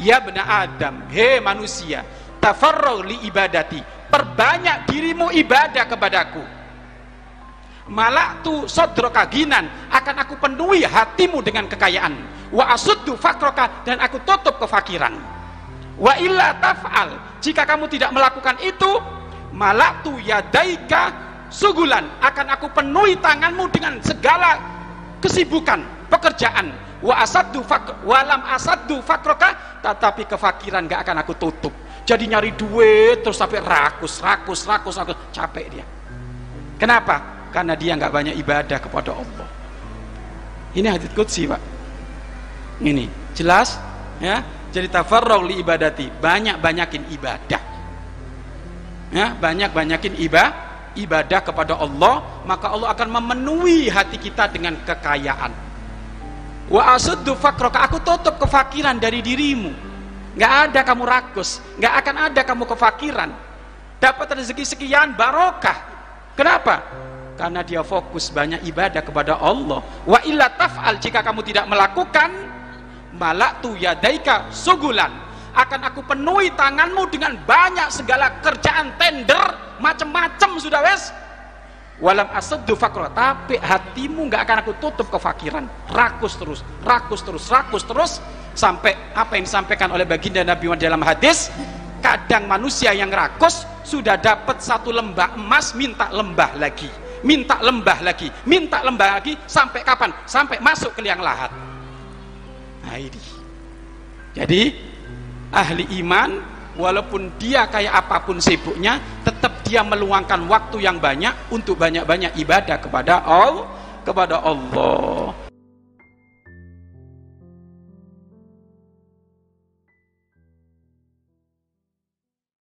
ya benar Adam he manusia tafarrau li ibadati perbanyak dirimu ibadah kepadaku. Malak tu sodroka ginan akan aku penuhi hatimu dengan kekayaan. Wa asuddu fakroka dan aku tutup kefakiran. Wa illa taf'al jika kamu tidak melakukan itu malak tu yadaika sugulan akan aku penuhi tanganmu dengan segala kesibukan pekerjaan wa asaddu fak walam asaddu fakroka tetapi kefakiran gak akan aku tutup. Jadi nyari duit terus sampai rakus rakus rakus rakus. Capek dia. Kenapa? Karena dia nggak banyak ibadah kepada Allah. Ini hadits qudsi pak. Ini. Jelas? Ya? Jadi tafarrau li ibadati. Banyak banyakin ibadah. Ya? Banyak banyakin ibadah ibadah kepada Allah maka Allah akan memenuhi hati kita dengan kekayaan wa asuddu fakroka aku tutup kefakiran dari dirimu. Nggak ada kamu rakus nggak akan ada kamu kefakiran. Dapat rezeki sekian barokah. Kenapa? Karena dia fokus banyak ibadah kepada Allah. Wa illa taf'al jika kamu tidak melakukan malaktu yadaika sugulan. Akan aku penuhi tanganmu dengan banyak segala kerjaan tender macam-macam sudah wes walam asaddu fakra tapi hatimu nggak akan aku tutup kefakiran. Rakus terus rakus terus rakus terus sampai apa yang disampaikan oleh baginda Nabi dalam hadis kadang manusia yang rakus sudah dapat satu lembah emas minta lembah lagi minta lembah lagi minta lembah lagi sampai kapan? Sampai masuk ke liang lahat. Nah ini. Jadi ahli iman walaupun dia kayak apa pun sibuknya dia meluangkan waktu yang banyak untuk banyak-banyak ibadah kepada Allah kepada Allah